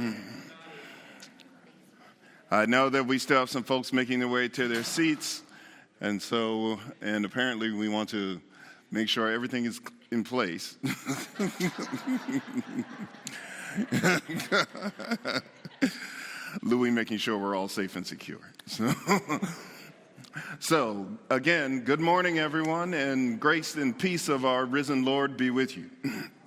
Mm. I know that we still have some folks making their way to their seats, and so, and apparently we want to make sure everything is in place. Louis making sure we're all safe and secure. So, so, again, good morning, everyone, and grace and peace of our risen Lord be with you.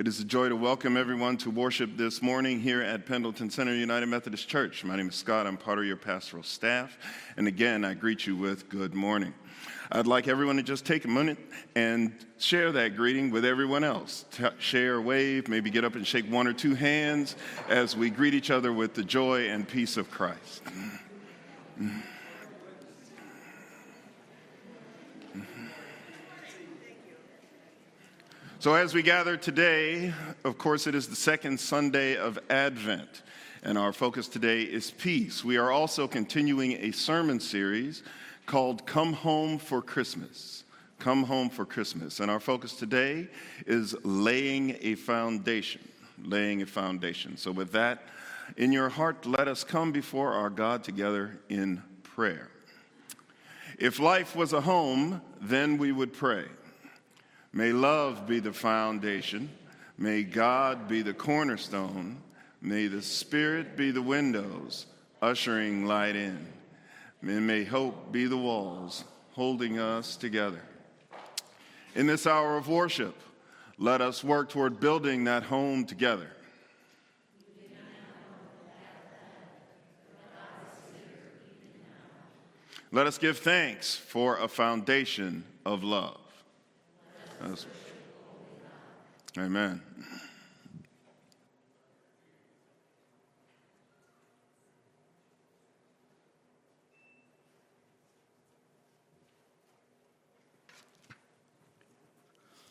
It is a joy to welcome everyone to worship this morning here at Pendleton Center United Methodist Church. My name is Scott. I'm part of your pastoral staff. And again, I greet you with good morning. I'd like everyone to just take a minute and share that greeting with everyone else. T- share, wave, maybe get up and shake one or two hands as we greet each other with the joy and peace of Christ. So, as we gather today, of course, it is the second Sunday of Advent, and our focus today is peace. We are also continuing a sermon series called Come Home for Christmas. Come Home for Christmas. And our focus today is laying a foundation. Laying a foundation. So, with that in your heart, let us come before our God together in prayer. If life was a home, then we would pray. May love be the foundation. May God be the cornerstone. May the Spirit be the windows, ushering light in. And may hope be the walls, holding us together. In this hour of worship, let us work toward building that home together. Let us give thanks for a foundation of love. That's, amen.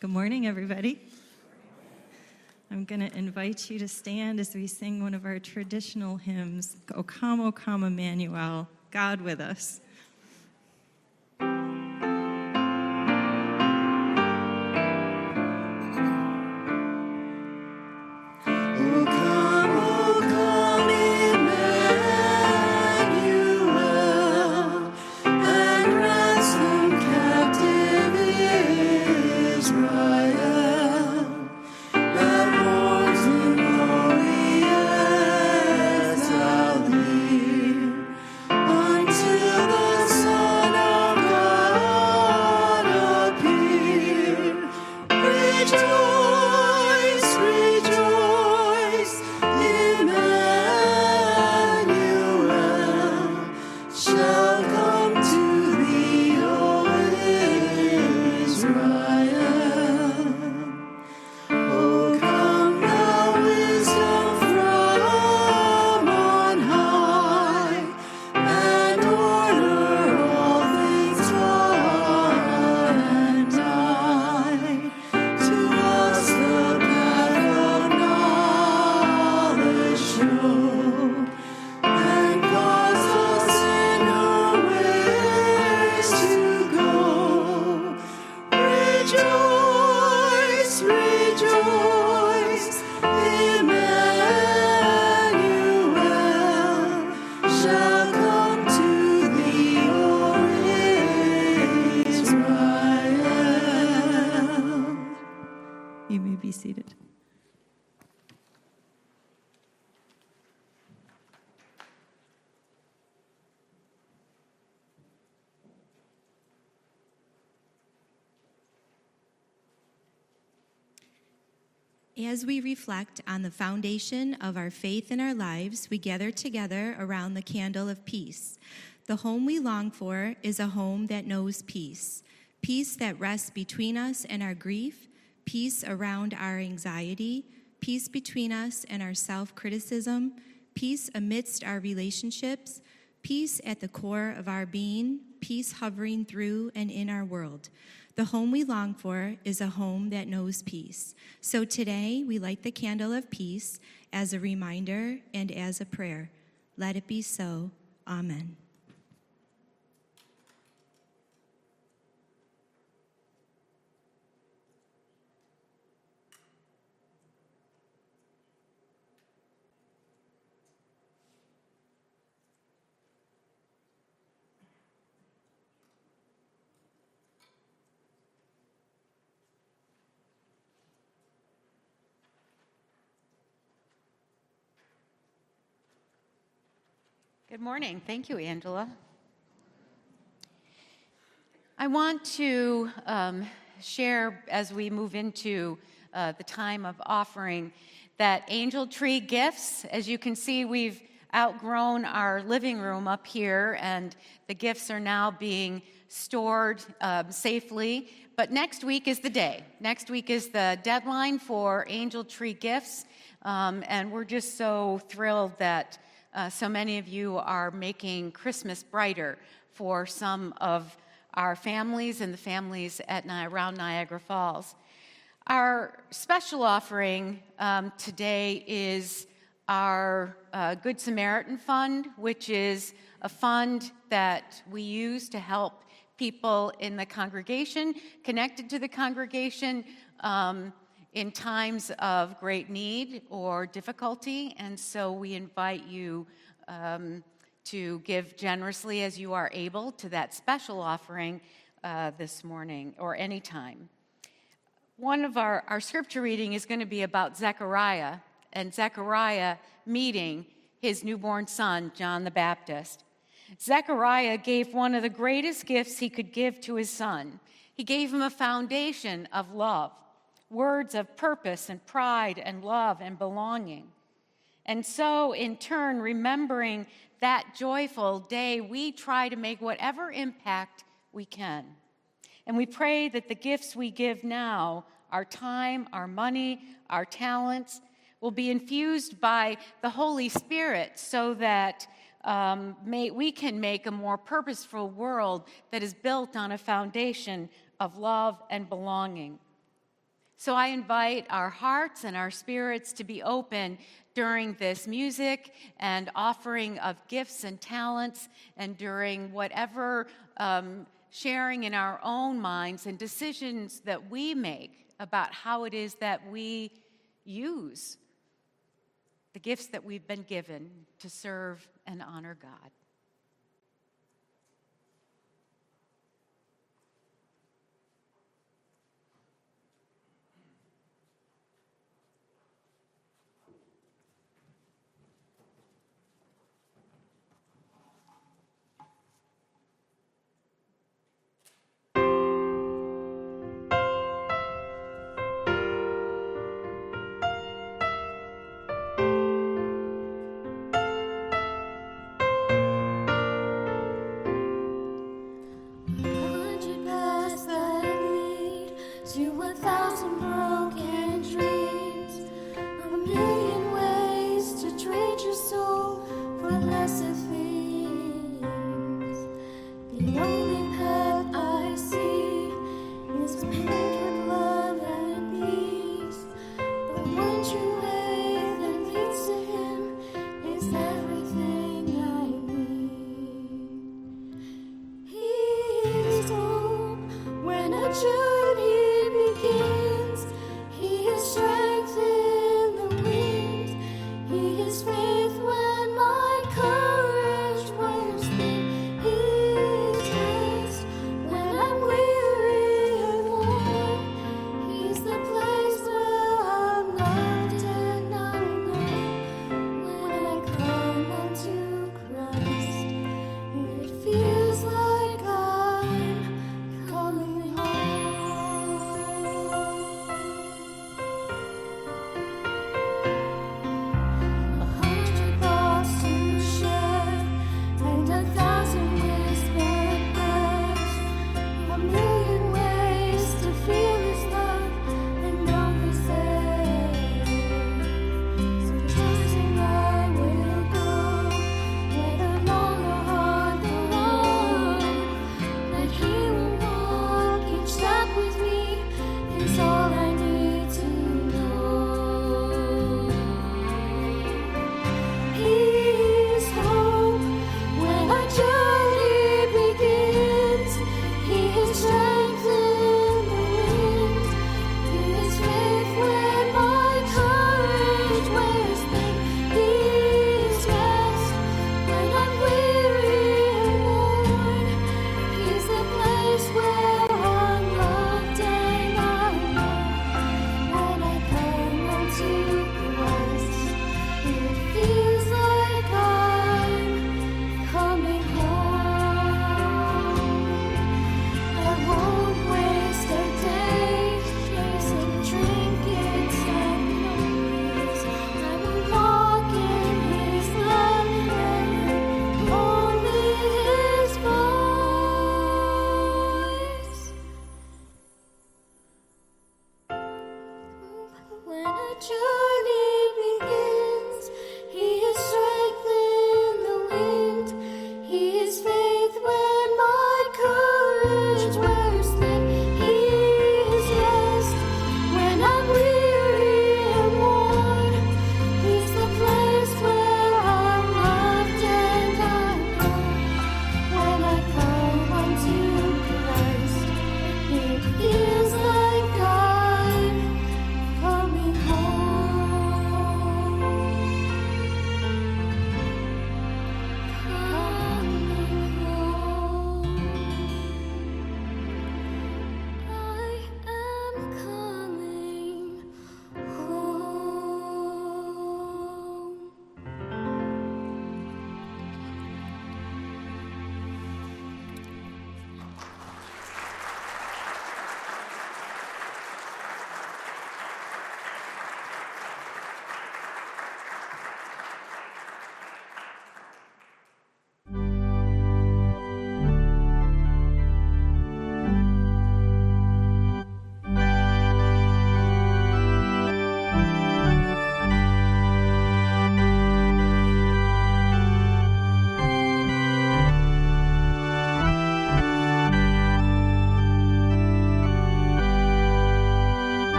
Good morning, everybody. I'm going to invite you to stand as we sing one of our traditional hymns, O come, O come, Emmanuel, God with us. As we reflect on the foundation of our faith in our lives, we gather together around the candle of peace. The home we long for is a home that knows peace peace that rests between us and our grief, peace around our anxiety, peace between us and our self criticism, peace amidst our relationships, peace at the core of our being, peace hovering through and in our world. The home we long for is a home that knows peace. So today we light the candle of peace as a reminder and as a prayer. Let it be so. Amen. Good morning. Thank you, Angela. I want to um, share as we move into uh, the time of offering that angel tree gifts. As you can see, we've outgrown our living room up here, and the gifts are now being stored um, safely. But next week is the day. Next week is the deadline for angel tree gifts, um, and we're just so thrilled that uh, so many of you are making Christmas brighter for some of our families and the families at around Niagara Falls. Our special offering um, today is our uh, Good Samaritan Fund, which is a fund that we use to help people in the congregation, connected to the congregation, um, in times of great need or difficulty. And so we invite you um, to give generously as you are able to that special offering uh, this morning or anytime. One of our, our scripture reading is going to be about Zechariah and Zechariah meeting his newborn son, John the Baptist. Zechariah gave one of the greatest gifts he could give to his son. He gave him a foundation of love words of purpose and pride and love and belonging. And so, in turn, remembering that joyful day, we try to make whatever impact we can. And we pray that the gifts we give now, our time, our money, our talents, will be infused by the Holy Spirit so that um, may, we can make a more purposeful world that is built on a foundation of love and belonging. So I invite our hearts and our spirits to be open during this music and offering of gifts and talents, and during whatever um, sharing in our own minds and decisions that we make about how it is that we use the gifts that we've been given to serve and honor God.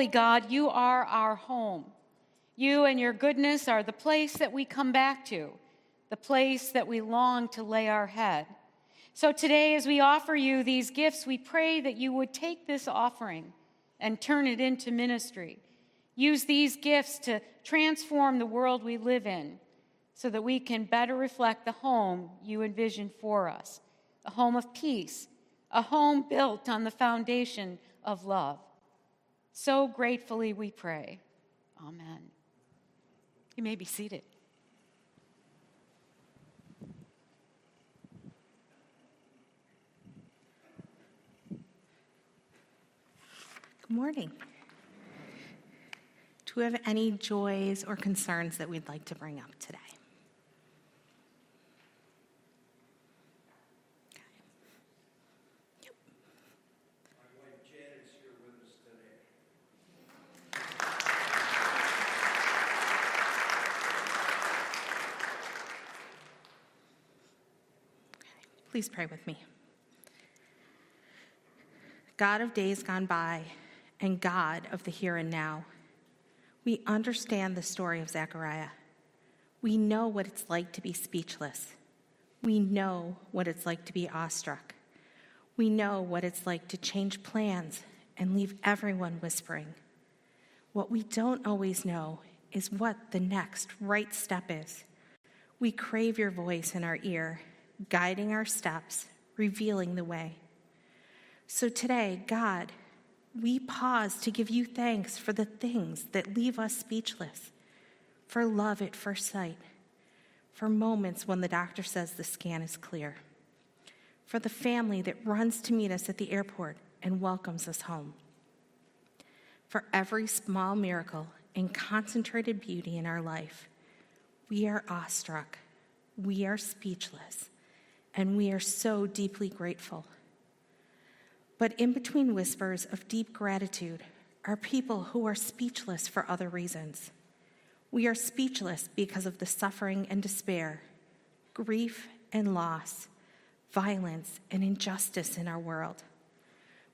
Holy God, you are our home. You and your goodness are the place that we come back to, the place that we long to lay our head. So today, as we offer you these gifts, we pray that you would take this offering and turn it into ministry. Use these gifts to transform the world we live in so that we can better reflect the home you envision for us a home of peace, a home built on the foundation of love. So gratefully we pray. Amen. You may be seated. Good morning. Do we have any joys or concerns that we'd like to bring up today? Please pray with me. God of days gone by and God of the here and now, we understand the story of Zechariah. We know what it's like to be speechless. We know what it's like to be awestruck. We know what it's like to change plans and leave everyone whispering. What we don't always know is what the next right step is. We crave your voice in our ear guiding our steps, revealing the way. So today, God, we pause to give you thanks for the things that leave us speechless, for love at first sight, for moments when the doctor says the scan is clear, for the family that runs to meet us at the airport and welcomes us home, for every small miracle and concentrated beauty in our life. We are awestruck. We are speechless and we are so deeply grateful. But in between whispers of deep gratitude are people who are speechless for other reasons. We are speechless because of the suffering and despair, grief and loss, violence and injustice in our world.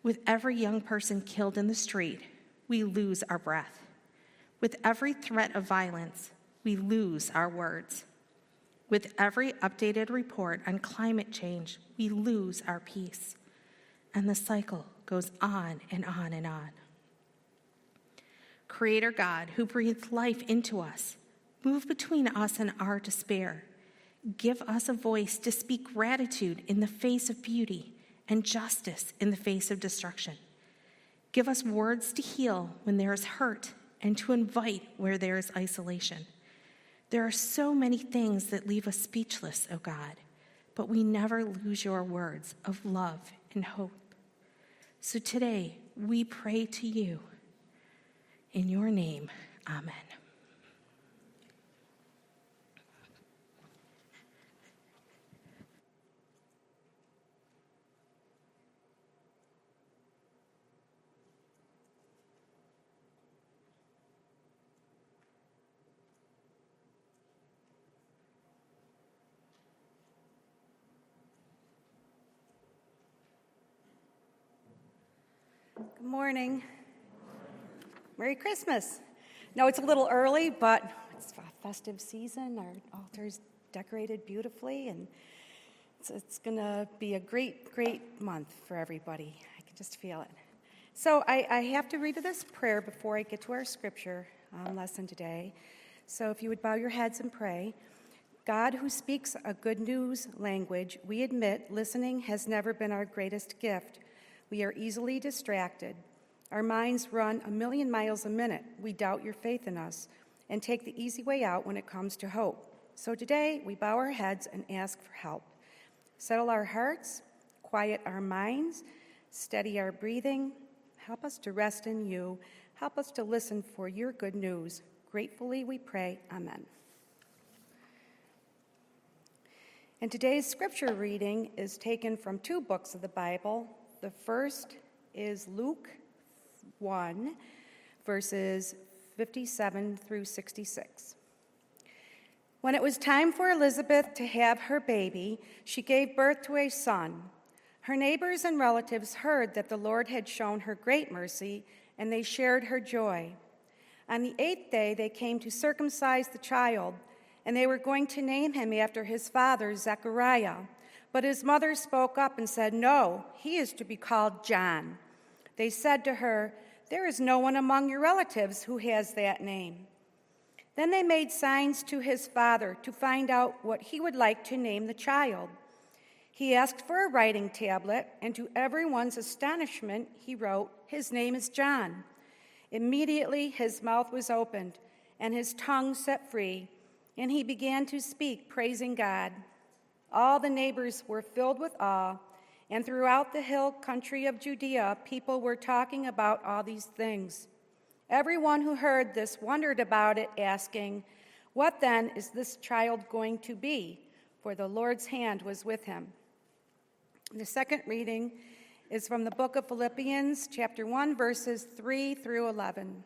With every young person killed in the street, we lose our breath. With every threat of violence, we lose our words. With every updated report on climate change, we lose our peace. And the cycle goes on and on and on. Creator God, who breathed life into us, move between us and our despair. Give us a voice to speak gratitude in the face of beauty and justice in the face of destruction. Give us words to heal when there is hurt and to invite where there is isolation. There are so many things that leave us speechless, O God, but we never lose your words of love and hope. So today, we pray to you. In your name, amen. Morning. Merry Christmas. No, it's a little early, but it's a festive season. Our altar's decorated beautifully, and it's, it's going to be a great, great month for everybody. I can just feel it. So I, I have to read this prayer before I get to our scripture um, lesson today. So if you would bow your heads and pray. God, who speaks a good news language, we admit listening has never been our greatest gift. We are easily distracted. Our minds run a million miles a minute. We doubt your faith in us and take the easy way out when it comes to hope. So today, we bow our heads and ask for help. Settle our hearts, quiet our minds, steady our breathing. Help us to rest in you. Help us to listen for your good news. Gratefully we pray. Amen. And today's scripture reading is taken from two books of the Bible the first is Luke 1, verses 57 through 66. When it was time for Elizabeth to have her baby, she gave birth to a son. Her neighbors and relatives heard that the Lord had shown her great mercy, and they shared her joy. On the eighth day, they came to circumcise the child, and they were going to name him after his father, Zechariah. But his mother spoke up and said, No, he is to be called John. They said to her, There is no one among your relatives who has that name. Then they made signs to his father to find out what he would like to name the child. He asked for a writing tablet, and to everyone's astonishment, he wrote, His name is John. Immediately his mouth was opened, and his tongue set free, and he began to speak, praising God. All the neighbors were filled with awe, and throughout the hill country of Judea, people were talking about all these things. Everyone who heard this wondered about it, asking, What then is this child going to be? For the Lord's hand was with him. The second reading is from the book of Philippians, chapter 1, verses 3 through 11.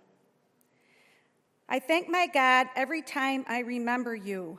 I thank my God every time I remember you.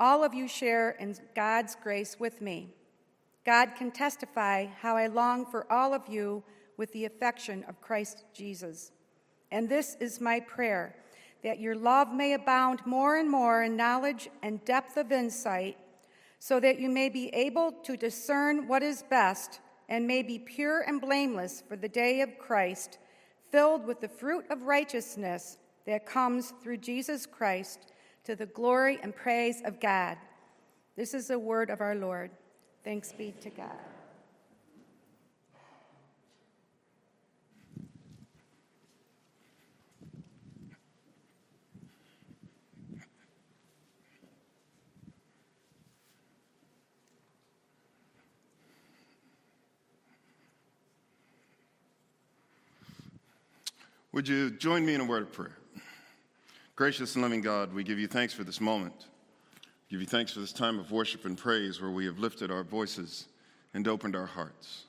all of you share in God's grace with me. God can testify how I long for all of you with the affection of Christ Jesus. And this is my prayer that your love may abound more and more in knowledge and depth of insight so that you may be able to discern what is best and may be pure and blameless for the day of Christ, filled with the fruit of righteousness that comes through Jesus Christ to the glory and praise of God. This is the word of our Lord. Thanks be to God. Would you join me in a word of prayer? Gracious and loving God, we give you thanks for this moment. We give you thanks for this time of worship and praise where we have lifted our voices and opened our hearts.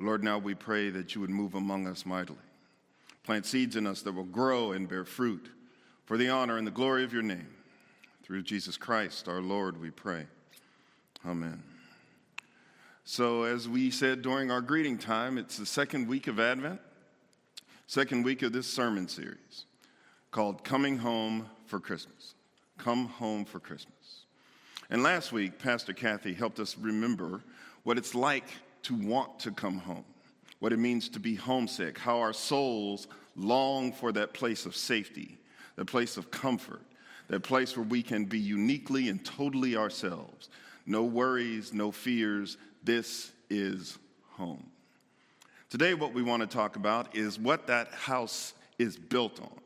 Lord, now we pray that you would move among us mightily. Plant seeds in us that will grow and bear fruit for the honor and the glory of your name. Through Jesus Christ, our Lord, we pray. Amen. So, as we said during our greeting time, it's the second week of Advent second week of this sermon series called Coming Home for Christmas. Come Home for Christmas. And last week, Pastor Kathy helped us remember what it's like to want to come home, what it means to be homesick, how our souls long for that place of safety, that place of comfort, that place where we can be uniquely and totally ourselves. No worries, no fears. This is home. Today, what we want to talk about is what that house is built on,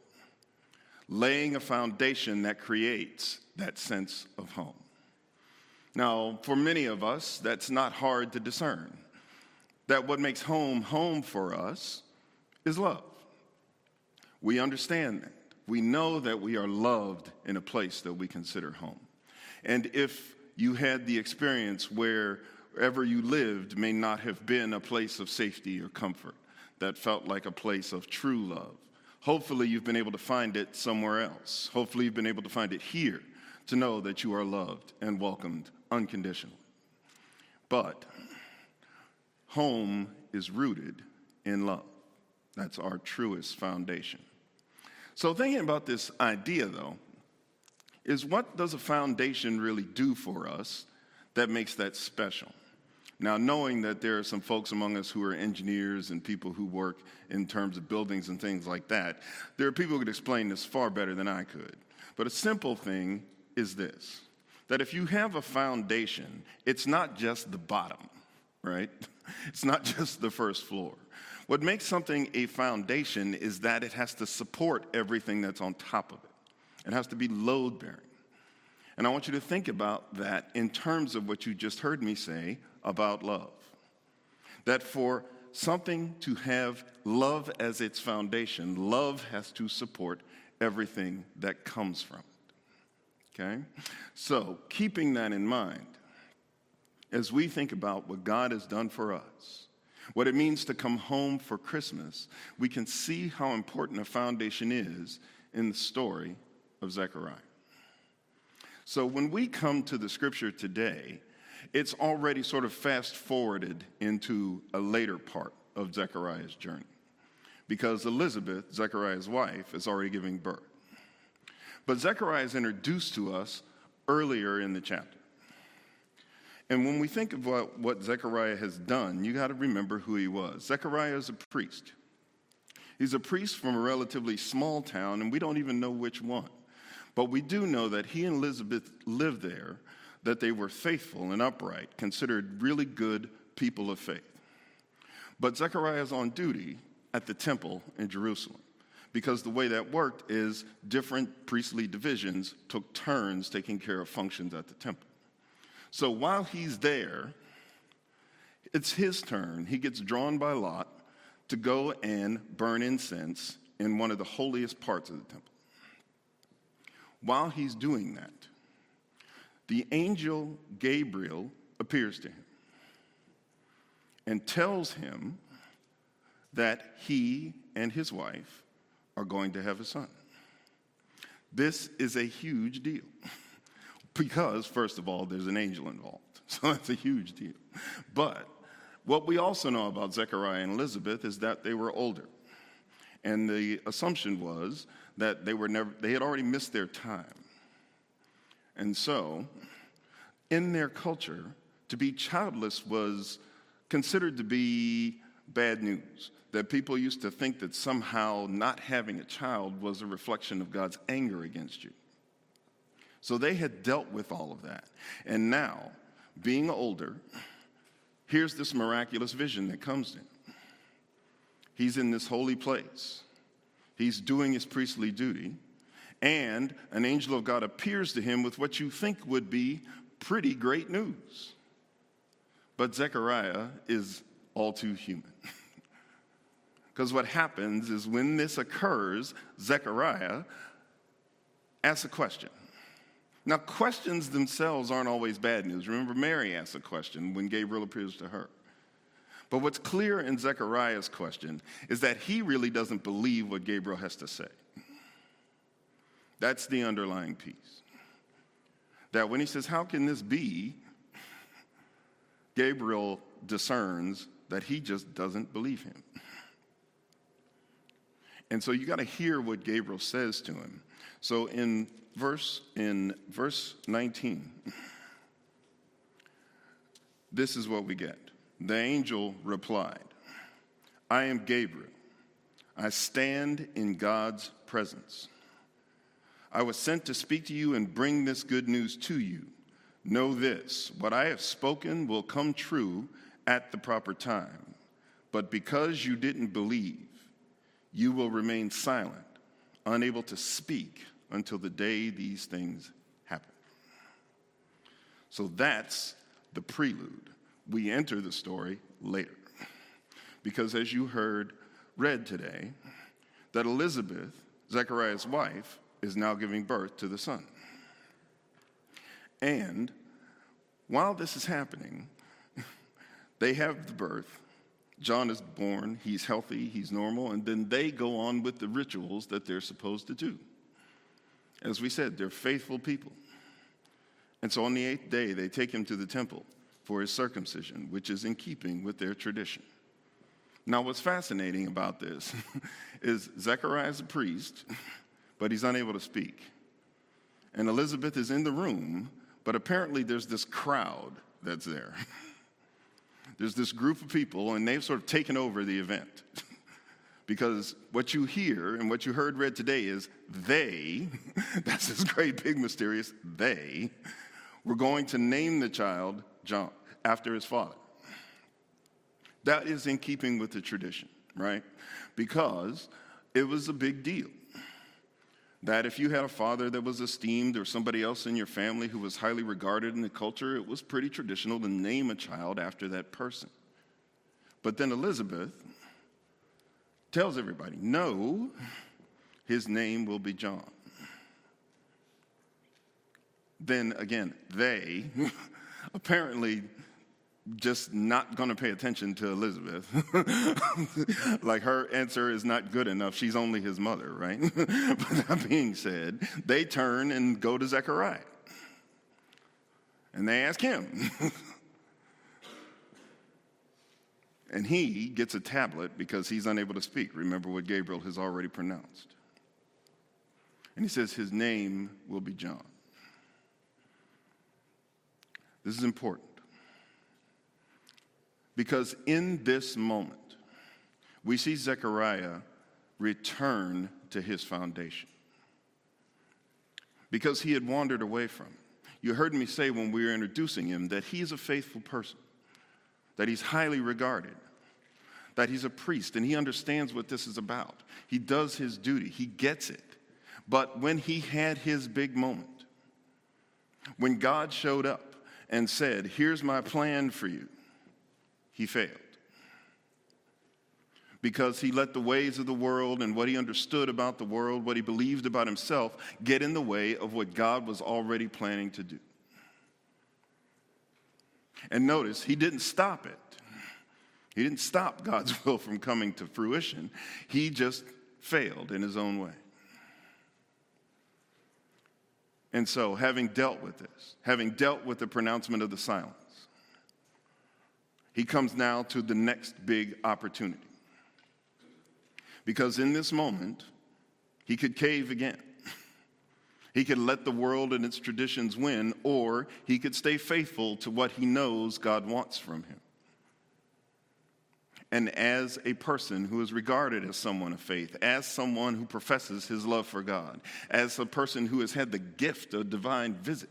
laying a foundation that creates that sense of home. Now, for many of us, that's not hard to discern. That what makes home home for us is love. We understand that. We know that we are loved in a place that we consider home. And if you had the experience where wherever you lived may not have been a place of safety or comfort that felt like a place of true love. Hopefully, you've been able to find it somewhere else. Hopefully, you've been able to find it here to know that you are loved and welcomed unconditionally. But home is rooted in love. That's our truest foundation. So, thinking about this idea, though, is what does a foundation really do for us that makes that special? Now, knowing that there are some folks among us who are engineers and people who work in terms of buildings and things like that, there are people who could explain this far better than I could. But a simple thing is this that if you have a foundation, it's not just the bottom, right? It's not just the first floor. What makes something a foundation is that it has to support everything that's on top of it, it has to be load bearing. And I want you to think about that in terms of what you just heard me say about love. That for something to have love as its foundation, love has to support everything that comes from it. Okay? So, keeping that in mind, as we think about what God has done for us, what it means to come home for Christmas, we can see how important a foundation is in the story of Zechariah. So when we come to the scripture today, it's already sort of fast forwarded into a later part of Zechariah's journey because Elizabeth, Zechariah's wife, is already giving birth. But Zechariah is introduced to us earlier in the chapter. And when we think of what, what Zechariah has done, you got to remember who he was. Zechariah is a priest. He's a priest from a relatively small town, and we don't even know which one. But we do know that he and Elizabeth lived there, that they were faithful and upright, considered really good people of faith. But Zechariah is on duty at the temple in Jerusalem because the way that worked is different priestly divisions took turns taking care of functions at the temple. So while he's there, it's his turn. He gets drawn by lot to go and burn incense in one of the holiest parts of the temple. While he's doing that, the angel Gabriel appears to him and tells him that he and his wife are going to have a son. This is a huge deal because, first of all, there's an angel involved. So that's a huge deal. But what we also know about Zechariah and Elizabeth is that they were older. And the assumption was that they, were never, they had already missed their time. And so, in their culture, to be childless was considered to be bad news. That people used to think that somehow not having a child was a reflection of God's anger against you. So they had dealt with all of that. And now, being older, here's this miraculous vision that comes in. He's in this holy place, he's doing his priestly duty, and an angel of God appears to him with what you think would be pretty great news. But Zechariah is all too human. Because what happens is when this occurs, Zechariah asks a question. Now, questions themselves aren't always bad news. Remember, Mary asked a question when Gabriel appears to her. But what's clear in Zechariah's question is that he really doesn't believe what Gabriel has to say. That's the underlying piece. That when he says, How can this be? Gabriel discerns that he just doesn't believe him. And so you got to hear what Gabriel says to him. So in verse in verse 19 this is what we get. The angel replied, I am Gabriel. I stand in God's presence. I was sent to speak to you and bring this good news to you. Know this what I have spoken will come true at the proper time. But because you didn't believe, you will remain silent, unable to speak until the day these things happen. So that's the prelude. We enter the story later. Because as you heard read today, that Elizabeth, Zechariah's wife, is now giving birth to the son. And while this is happening, they have the birth. John is born, he's healthy, he's normal, and then they go on with the rituals that they're supposed to do. As we said, they're faithful people. And so on the eighth day, they take him to the temple for his circumcision, which is in keeping with their tradition. Now, what's fascinating about this is Zechariah is a priest, but he's unable to speak. And Elizabeth is in the room, but apparently there's this crowd that's there. there's this group of people, and they've sort of taken over the event. Because what you hear and what you heard read today is they, that's this great big mysterious they, were going to name the child John after his father. That is in keeping with the tradition, right? Because it was a big deal. That if you had a father that was esteemed or somebody else in your family who was highly regarded in the culture, it was pretty traditional to name a child after that person. But then Elizabeth tells everybody, no, his name will be John. Then again, they apparently just not going to pay attention to Elizabeth. like her answer is not good enough. She's only his mother, right? but that being said, they turn and go to Zechariah. And they ask him. and he gets a tablet because he's unable to speak. Remember what Gabriel has already pronounced. And he says his name will be John. This is important because in this moment, we see Zechariah return to his foundation because he had wandered away from. it. You heard me say when we were introducing him that he is a faithful person, that he's highly regarded, that he's a priest, and he understands what this is about. He does his duty, he gets it. But when he had his big moment, when God showed up and said, Here's my plan for you, he failed. Because he let the ways of the world and what he understood about the world, what he believed about himself, get in the way of what God was already planning to do. And notice, he didn't stop it. He didn't stop God's will from coming to fruition. He just failed in his own way. And so, having dealt with this, having dealt with the pronouncement of the silence, he comes now to the next big opportunity. Because in this moment, he could cave again. He could let the world and its traditions win, or he could stay faithful to what he knows God wants from him. And as a person who is regarded as someone of faith, as someone who professes his love for God, as a person who has had the gift of divine visit,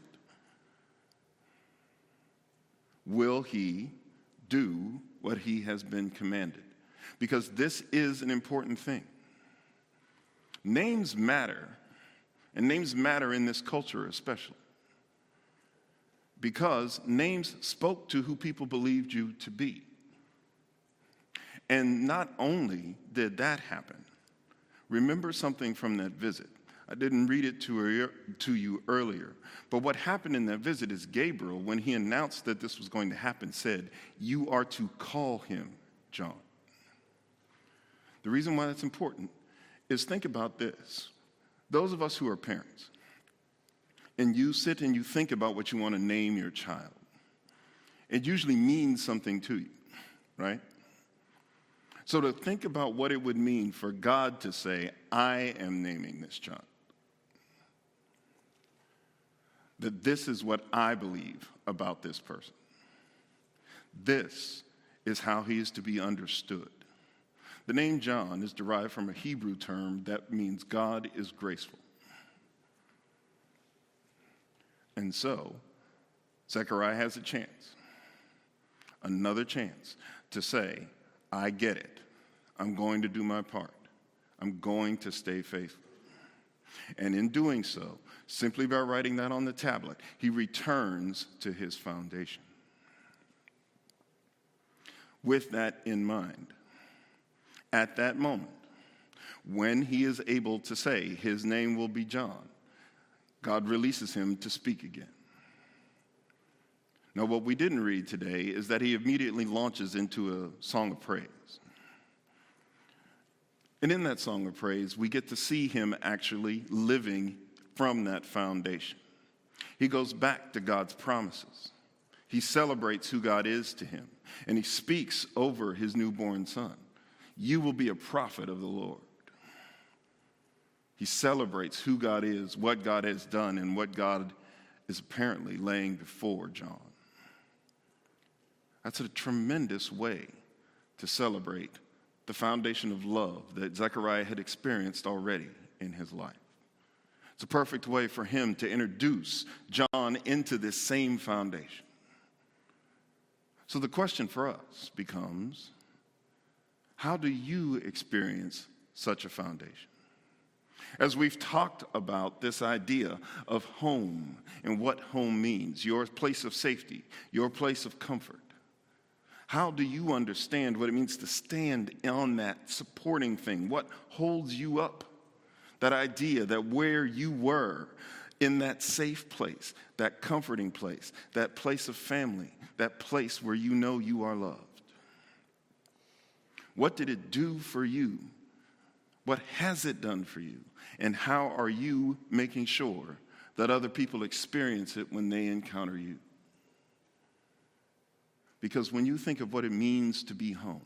will he do what he has been commanded. Because this is an important thing. Names matter, and names matter in this culture especially. Because names spoke to who people believed you to be. And not only did that happen, remember something from that visit. I didn't read it to, to you earlier. But what happened in that visit is Gabriel, when he announced that this was going to happen, said, You are to call him John. The reason why that's important is think about this. Those of us who are parents, and you sit and you think about what you want to name your child, it usually means something to you, right? So to think about what it would mean for God to say, I am naming this child that this is what I believe about this person. This is how he is to be understood. The name John is derived from a Hebrew term that means God is graceful. And so, Zechariah has a chance, another chance to say, I get it. I'm going to do my part. I'm going to stay faithful. And in doing so, simply by writing that on the tablet, he returns to his foundation. With that in mind, at that moment, when he is able to say, His name will be John, God releases him to speak again. Now, what we didn't read today is that he immediately launches into a song of praise. And in that song of praise, we get to see him actually living from that foundation. He goes back to God's promises. He celebrates who God is to him, and he speaks over his newborn son. You will be a prophet of the Lord. He celebrates who God is, what God has done, and what God is apparently laying before John. That's a tremendous way to celebrate the foundation of love that Zechariah had experienced already in his life. It's a perfect way for him to introduce John into this same foundation. So the question for us becomes how do you experience such a foundation? As we've talked about this idea of home and what home means, your place of safety, your place of comfort, How do you understand what it means to stand on that supporting thing? What holds you up? That idea that where you were in that safe place, that comforting place, that place of family, that place where you know you are loved. What did it do for you? What has it done for you? And how are you making sure that other people experience it when they encounter you? Because when you think of what it means to be home,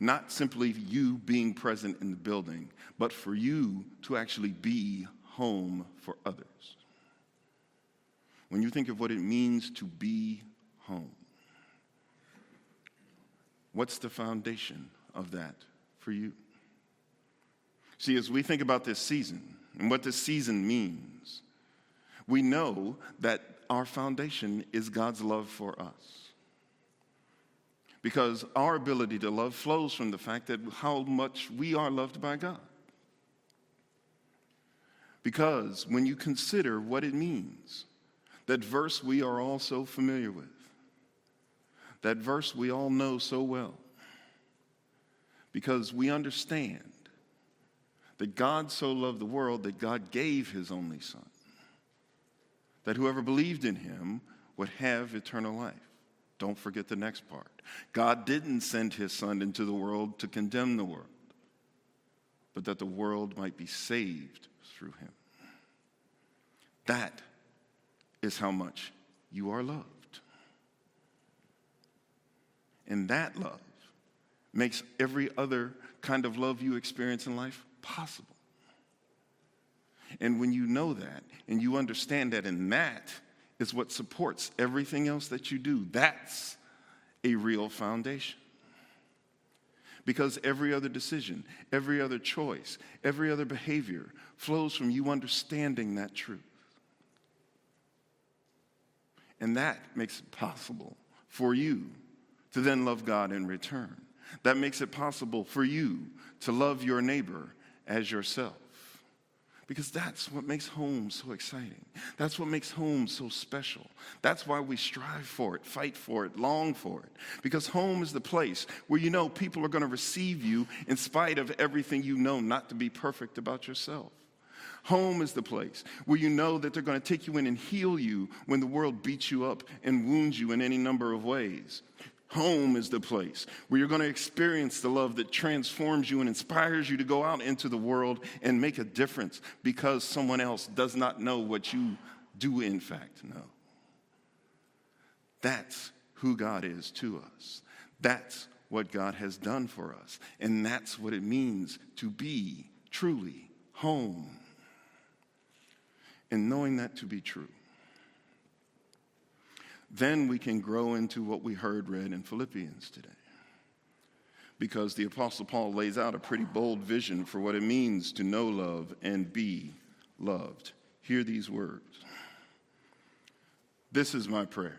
not simply you being present in the building, but for you to actually be home for others. When you think of what it means to be home, what's the foundation of that for you? See, as we think about this season and what this season means, we know that our foundation is God's love for us. Because our ability to love flows from the fact that how much we are loved by God. Because when you consider what it means, that verse we are all so familiar with, that verse we all know so well, because we understand that God so loved the world that God gave his only Son, that whoever believed in him would have eternal life. Don't forget the next part. God didn't send his Son into the world to condemn the world, but that the world might be saved through him. That is how much you are loved. And that love makes every other kind of love you experience in life possible. And when you know that and you understand that, in that is what supports everything else that you do, that's a real foundation. Because every other decision, every other choice, every other behavior flows from you understanding that truth. And that makes it possible for you to then love God in return. That makes it possible for you to love your neighbor as yourself. Because that's what makes home so exciting. That's what makes home so special. That's why we strive for it, fight for it, long for it. Because home is the place where you know people are going to receive you in spite of everything you know not to be perfect about yourself. Home is the place where you know that they're going to take you in and heal you when the world beats you up and wounds you in any number of ways. Home is the place where you're going to experience the love that transforms you and inspires you to go out into the world and make a difference because someone else does not know what you do, in fact, know. That's who God is to us. That's what God has done for us. And that's what it means to be truly home and knowing that to be true, then we can grow into what we heard read in Philippians today. Because the Apostle Paul lays out a pretty bold vision for what it means to know love and be loved. Hear these words This is my prayer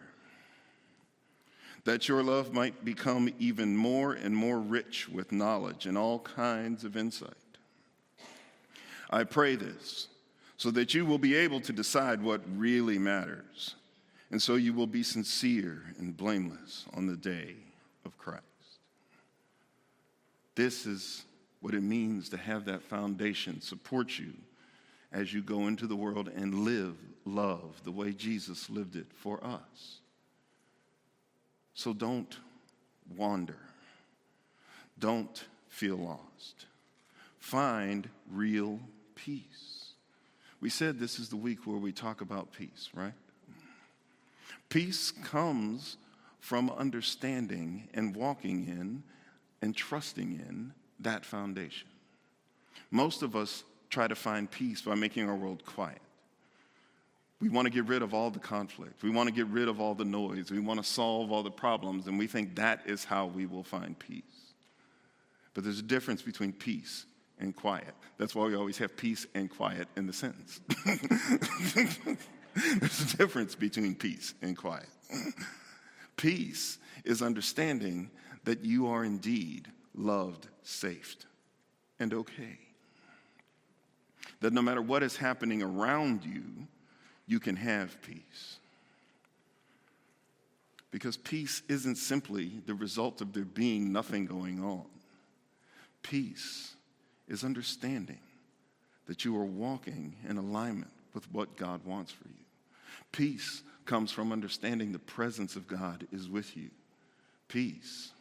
that your love might become even more and more rich with knowledge and all kinds of insight. I pray this so that you will be able to decide what really matters. And so you will be sincere and blameless on the day of Christ. This is what it means to have that foundation support you as you go into the world and live love the way Jesus lived it for us. So don't wander. Don't feel lost. Find real peace. We said this is the week where we talk about peace, right? Peace comes from understanding and walking in and trusting in that foundation. Most of us try to find peace by making our world quiet. We want to get rid of all the conflict. We want to get rid of all the noise. We want to solve all the problems, and we think that is how we will find peace. But there's a difference between peace and quiet. That's why we always have peace and quiet in the sentence. There's a difference between peace and quiet. peace is understanding that you are indeed loved, safe, and okay. That no matter what is happening around you, you can have peace. Because peace isn't simply the result of there being nothing going on. Peace is understanding that you are walking in alignment with what God wants for you. Peace comes from understanding the presence of God is with you. Peace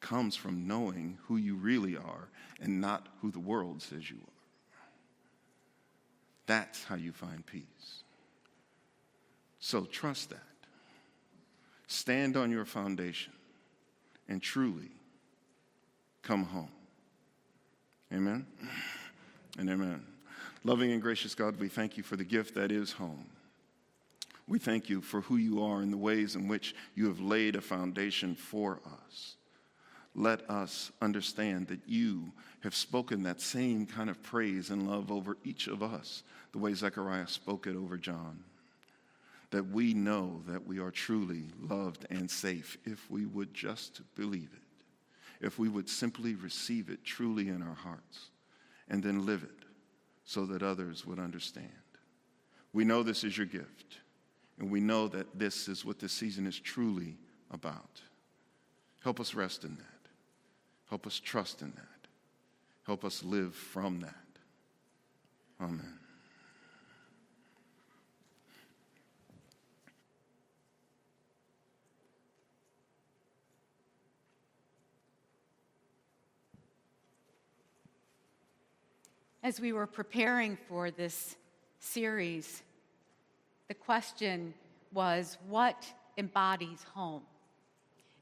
comes from knowing who you really are and not who the world says you are. That's how you find peace. So trust that. Stand on your foundation and truly come home. Amen and amen. Loving and gracious God, we thank you for the gift that is home. We thank you for who you are and the ways in which you have laid a foundation for us. Let us understand that you have spoken that same kind of praise and love over each of us, the way Zechariah spoke it over John. That we know that we are truly loved and safe if we would just believe it, if we would simply receive it truly in our hearts, and then live it so that others would understand. We know this is your gift. And we know that this is what this season is truly about. Help us rest in that. Help us trust in that. Help us live from that. Amen. As we were preparing for this series, the question was what embodies home?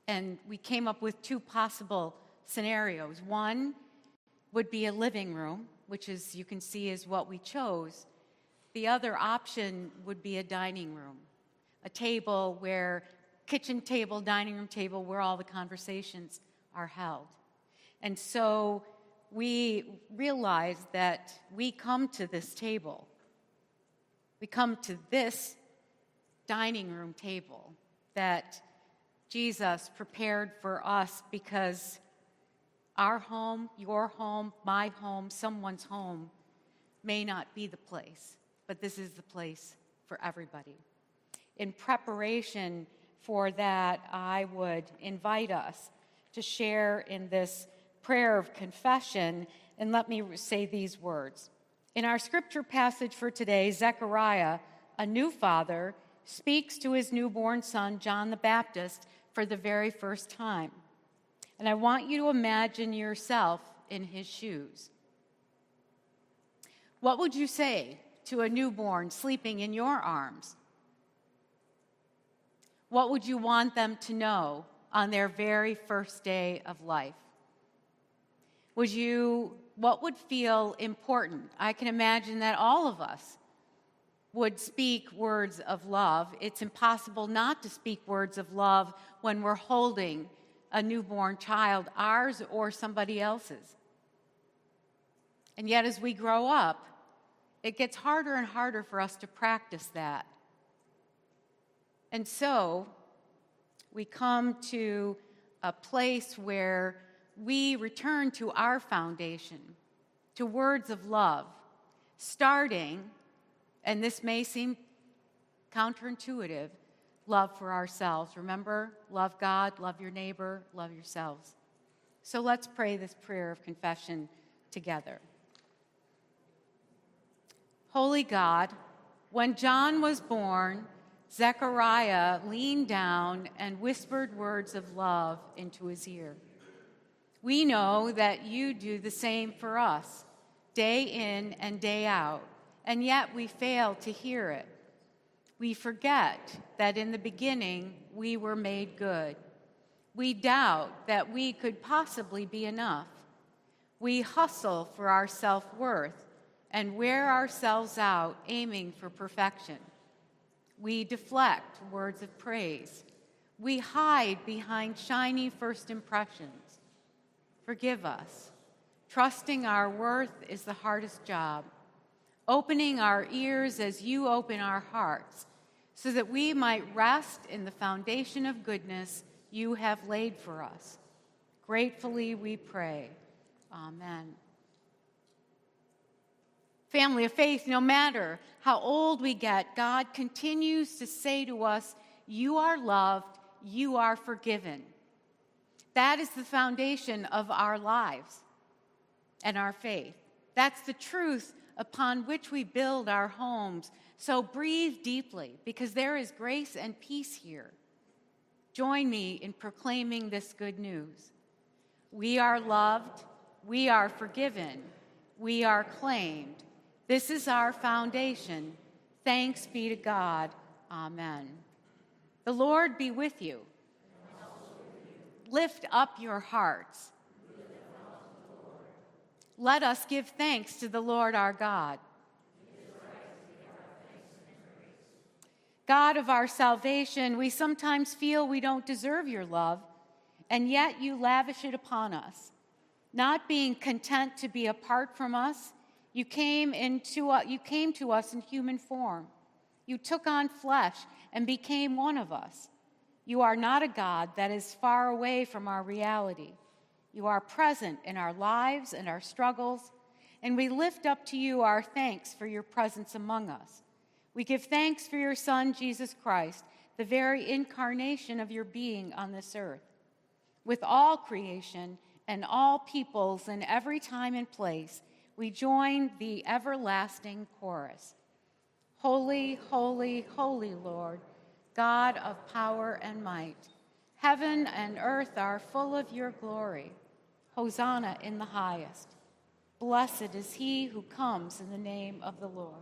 And we came up with two possible scenarios. One would be a living room, which is you can see is what we chose. The other option would be a dining room, a table where kitchen table, dining room table where all the conversations are held. And so we realized that we come to this table we come to this dining room table that Jesus prepared for us because our home, your home, my home, someone's home may not be the place, but this is the place for everybody. In preparation for that, I would invite us to share in this prayer of confession, and let me say these words. In our scripture passage for today, Zechariah, a new father, speaks to his newborn son, John the Baptist, for the very first time. And I want you to imagine yourself in his shoes. What would you say to a newborn sleeping in your arms? What would you want them to know on their very first day of life? Would you what would feel important? I can imagine that all of us would speak words of love. It's impossible not to speak words of love when we're holding a newborn child, ours or somebody else's. And yet, as we grow up, it gets harder and harder for us to practice that. And so, we come to a place where we return to our foundation, to words of love, starting, and this may seem counterintuitive, love for ourselves. Remember, love God, love your neighbor, love yourselves. So let's pray this prayer of confession together. Holy God, when John was born, Zechariah leaned down and whispered words of love into his ear. We know that you do the same for us, day in and day out, and yet we fail to hear it. We forget that in the beginning we were made good. We doubt that we could possibly be enough. We hustle for our self worth and wear ourselves out aiming for perfection. We deflect words of praise. We hide behind shiny first impressions. Forgive us. Trusting our worth is the hardest job. Opening our ears as you open our hearts, so that we might rest in the foundation of goodness you have laid for us. Gratefully we pray. Amen. Family of faith, no matter how old we get, God continues to say to us, You are loved, you are forgiven. That is the foundation of our lives and our faith. That's the truth upon which we build our homes. So breathe deeply because there is grace and peace here. Join me in proclaiming this good news. We are loved, we are forgiven, we are claimed. This is our foundation. Thanks be to God. Amen. The Lord be with you. Lift up your hearts. Let us give thanks to the Lord our God. God of our salvation, we sometimes feel we don't deserve your love, and yet you lavish it upon us. Not being content to be apart from us, you came, into, uh, you came to us in human form. You took on flesh and became one of us. You are not a God that is far away from our reality. You are present in our lives and our struggles, and we lift up to you our thanks for your presence among us. We give thanks for your Son, Jesus Christ, the very incarnation of your being on this earth. With all creation and all peoples in every time and place, we join the everlasting chorus. Holy, holy, holy Lord, God of power and might. Heaven and earth are full of your glory. Hosanna in the highest. Blessed is he who comes in the name of the Lord.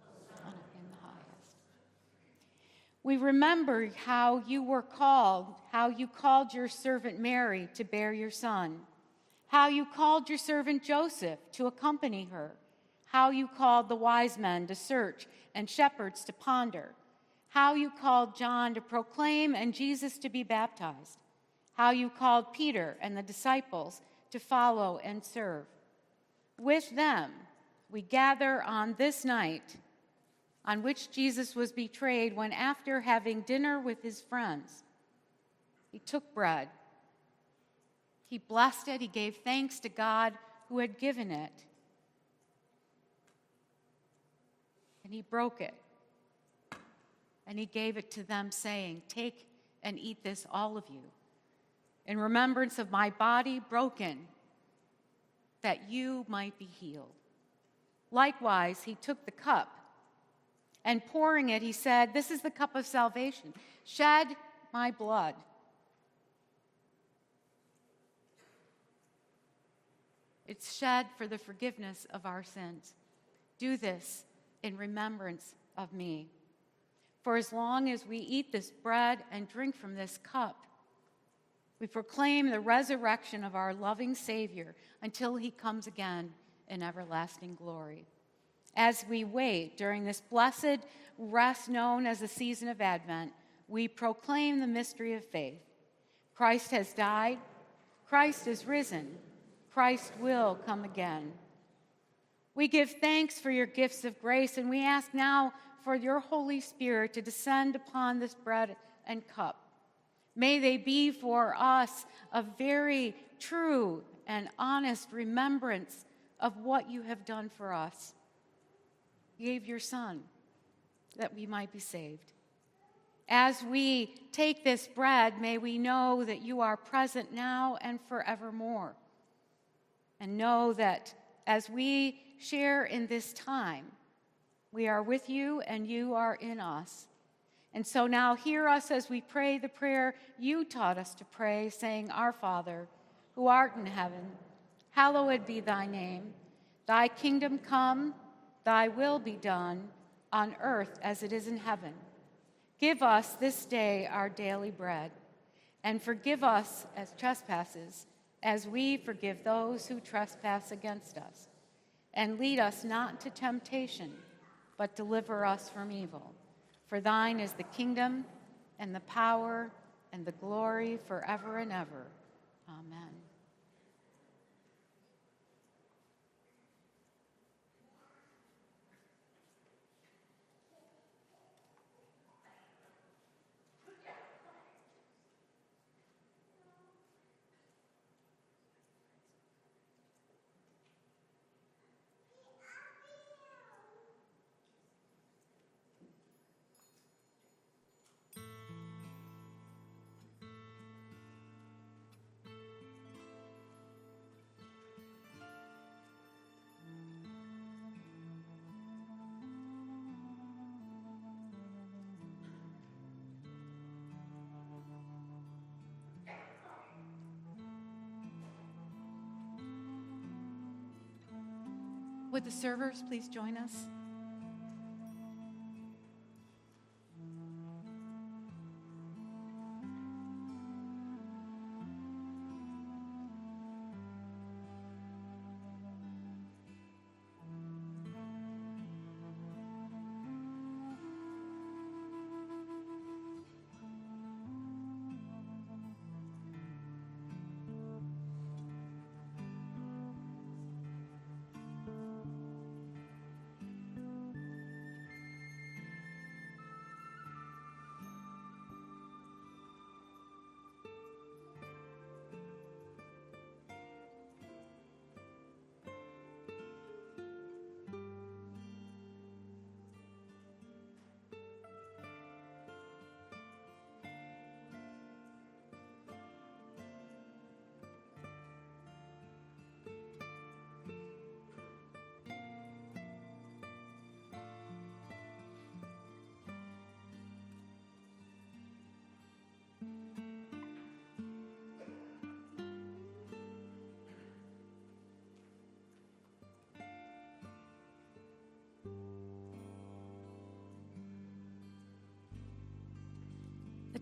Hosanna in the highest. We remember how you were called, how you called your servant Mary to bear your son, how you called your servant Joseph to accompany her how you called the wise men to search and shepherds to ponder, how you called John to proclaim and Jesus to be baptized, how you called Peter and the disciples to follow and serve. With them, we gather on this night on which Jesus was betrayed when, after having dinner with his friends, he took bread. He blessed it, he gave thanks to God who had given it and he broke it. And he gave it to them, saying, Take and eat this, all of you, in remembrance of my body broken, that you might be healed. Likewise, he took the cup, and pouring it, he said, This is the cup of salvation. Shed my blood. It's shed for the forgiveness of our sins. Do this in remembrance of me. For as long as we eat this bread and drink from this cup, we proclaim the resurrection of our loving Savior until he comes again in everlasting glory. As we wait during this blessed rest known as the season of Advent, we proclaim the mystery of faith. Christ has died, Christ is risen, Christ will come again. We give thanks for your gifts of grace, and we ask now for your Holy Spirit to descend upon this bread and cup. May they be for us a very true and honest remembrance of what you have done for us. You gave your Son that we might be saved. As we take this bread, may we know that you are present now and forevermore. And know that as we share in this time. We are with you and you are in us. And so now hear us as we pray the prayer you taught us to pray, saying, Our Father, who art in heaven, hallowed be thy name. Thy kingdom come, thy will be done, on earth as it is in heaven. Give us this day our daily bread, and forgive us as trespasses, as we forgive those who trespass against us and lead us not into temptation, but deliver us from evil. For thine is the kingdom and the power and the glory forever and ever. Amen. The servers please join us?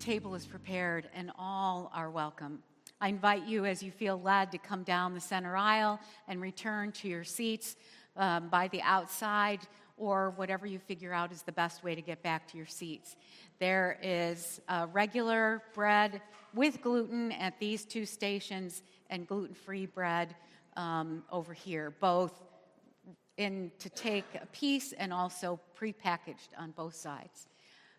Table is prepared and all are welcome. I invite you, as you feel led, to come down the center aisle and return to your seats um, by the outside or whatever you figure out is the best way to get back to your seats. There is uh, regular bread with gluten at these two stations and gluten free bread um, over here, both in to take a piece and also prepackaged on both sides.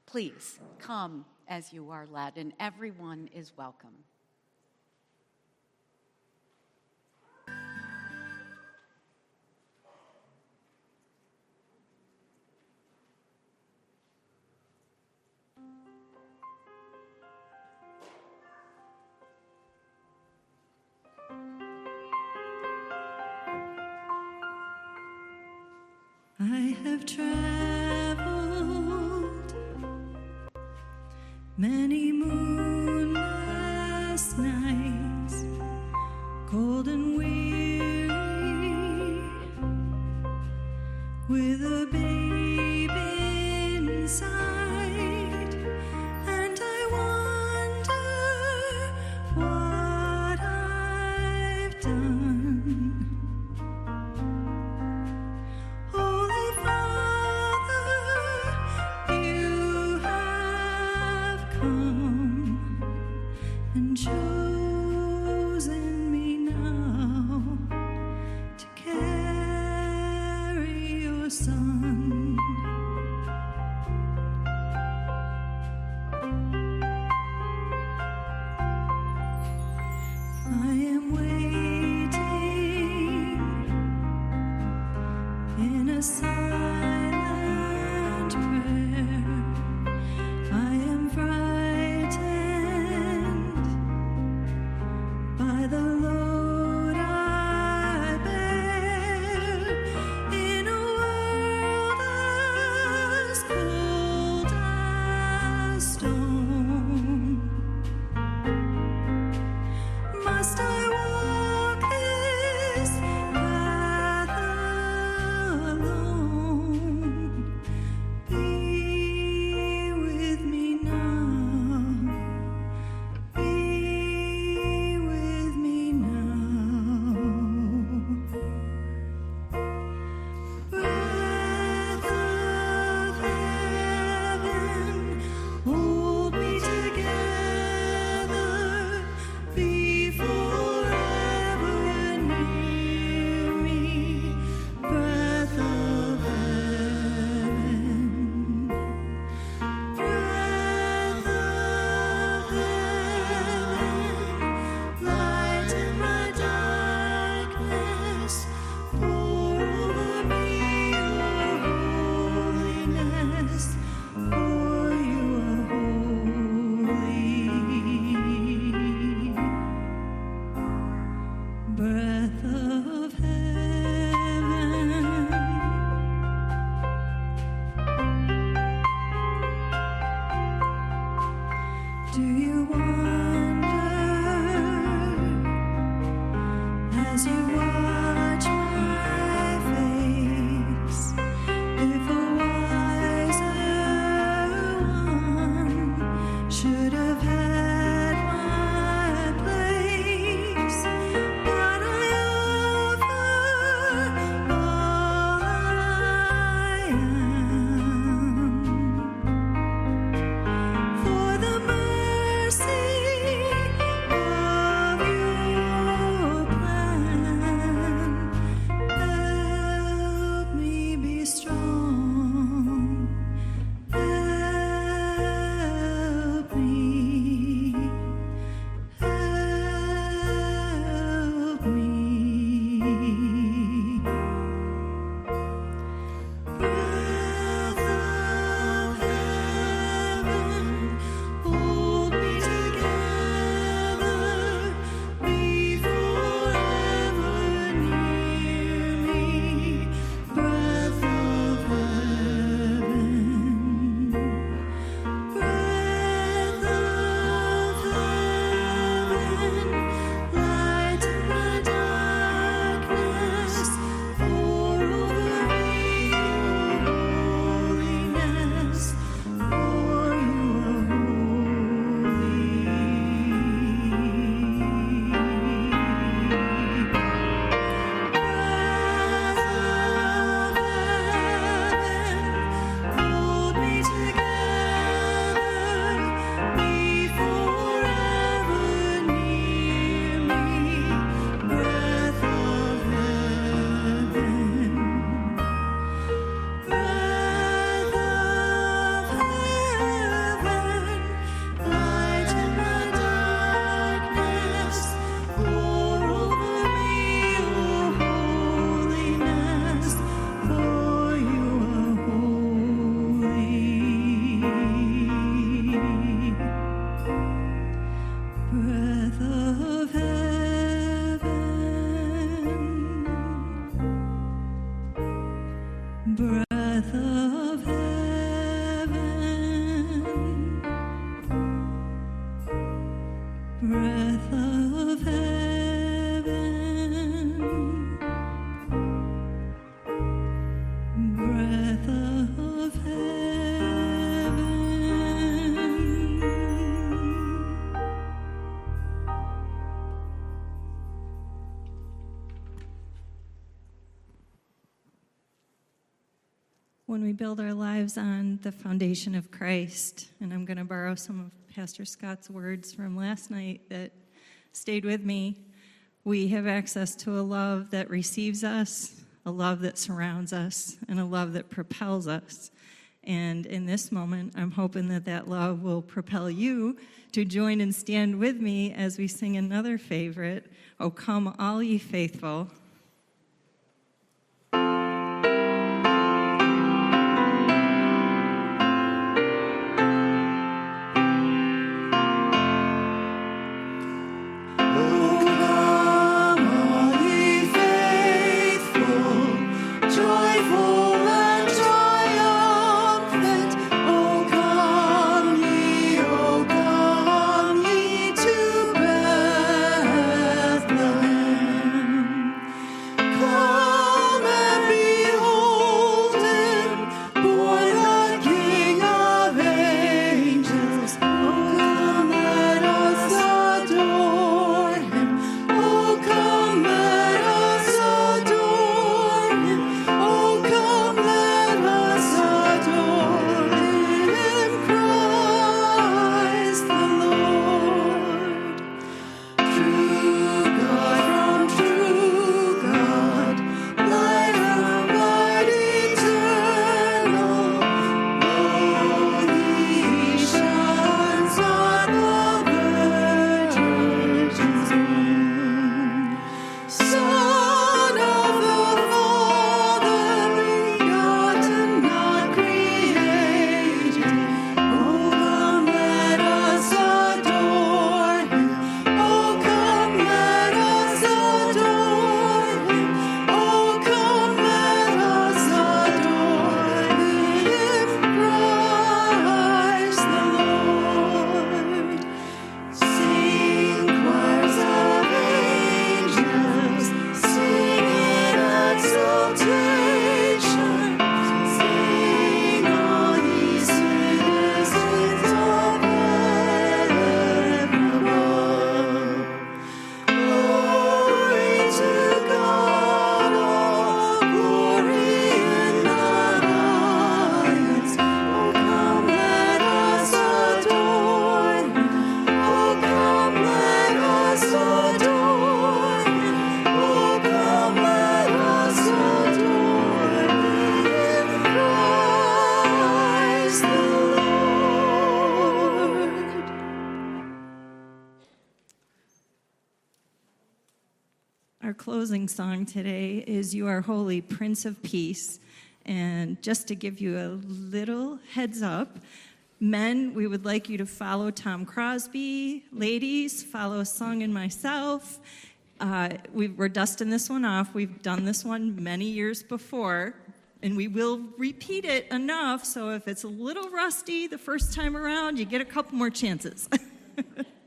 Please come as you are led, and everyone is welcome. Cold and build our lives on the foundation of Christ, and I'm going to borrow some of Pastor Scott's words from last night that stayed with me, we have access to a love that receives us, a love that surrounds us, and a love that propels us. And in this moment, I'm hoping that that love will propel you to join and stand with me as we sing another favorite, O Come All Ye Faithful. Closing song today is You Are Holy, Prince of Peace. And just to give you a little heads up, men, we would like you to follow Tom Crosby. Ladies, follow Sung and myself. Uh, we, we're dusting this one off. We've done this one many years before, and we will repeat it enough so if it's a little rusty the first time around, you get a couple more chances.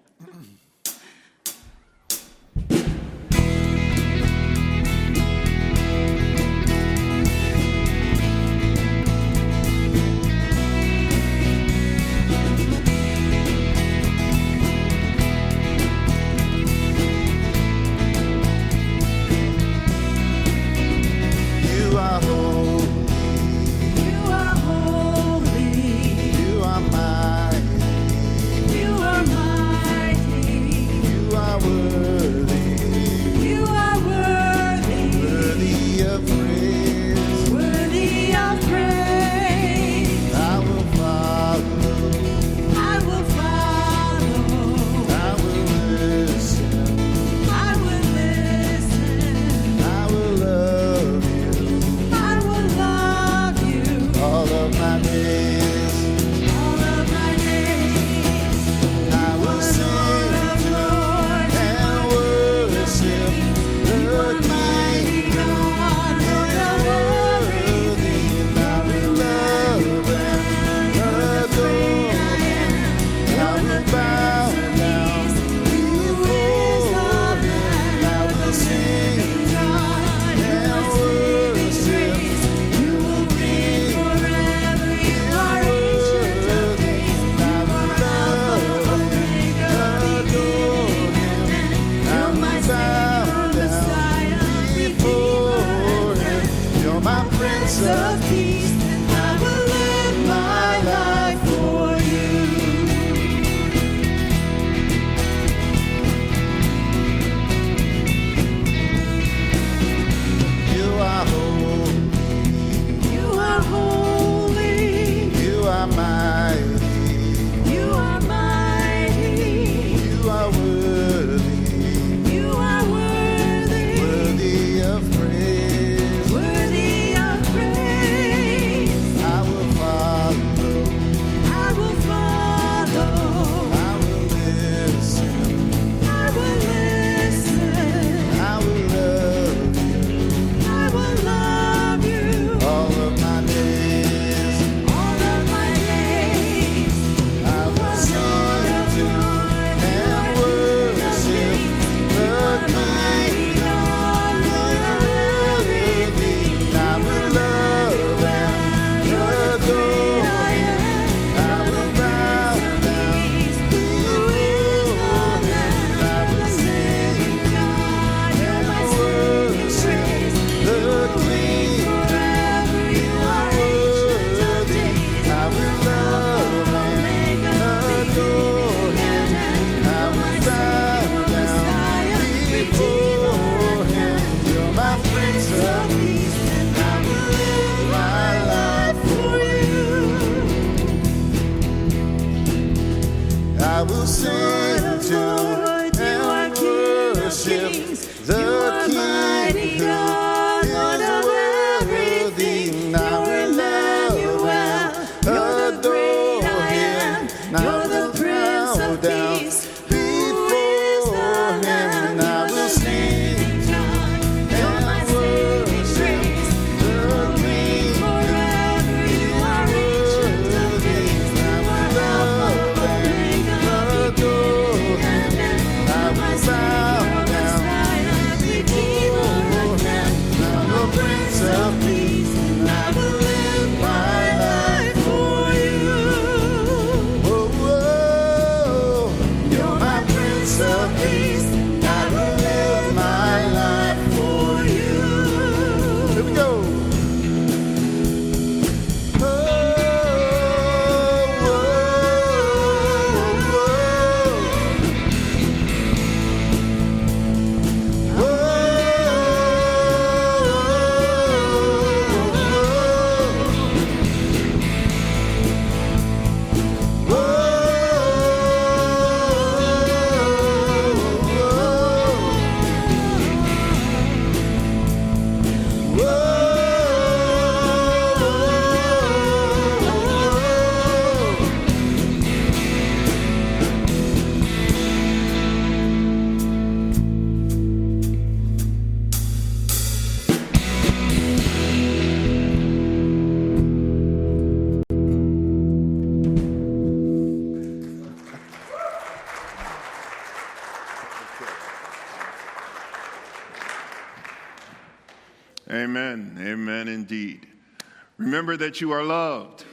Remember that you are loved.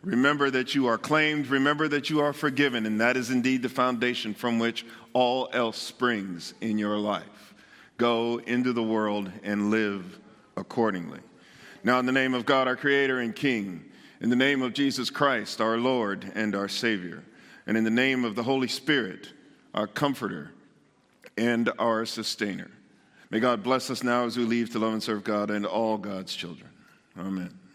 Remember that you are claimed. Remember that you are forgiven. And that is indeed the foundation from which all else springs in your life. Go into the world and live accordingly. Now, in the name of God, our Creator and King, in the name of Jesus Christ, our Lord and our Savior, and in the name of the Holy Spirit, our Comforter and our Sustainer. May God bless us now as we leave to love and serve God and all God's children. Amen.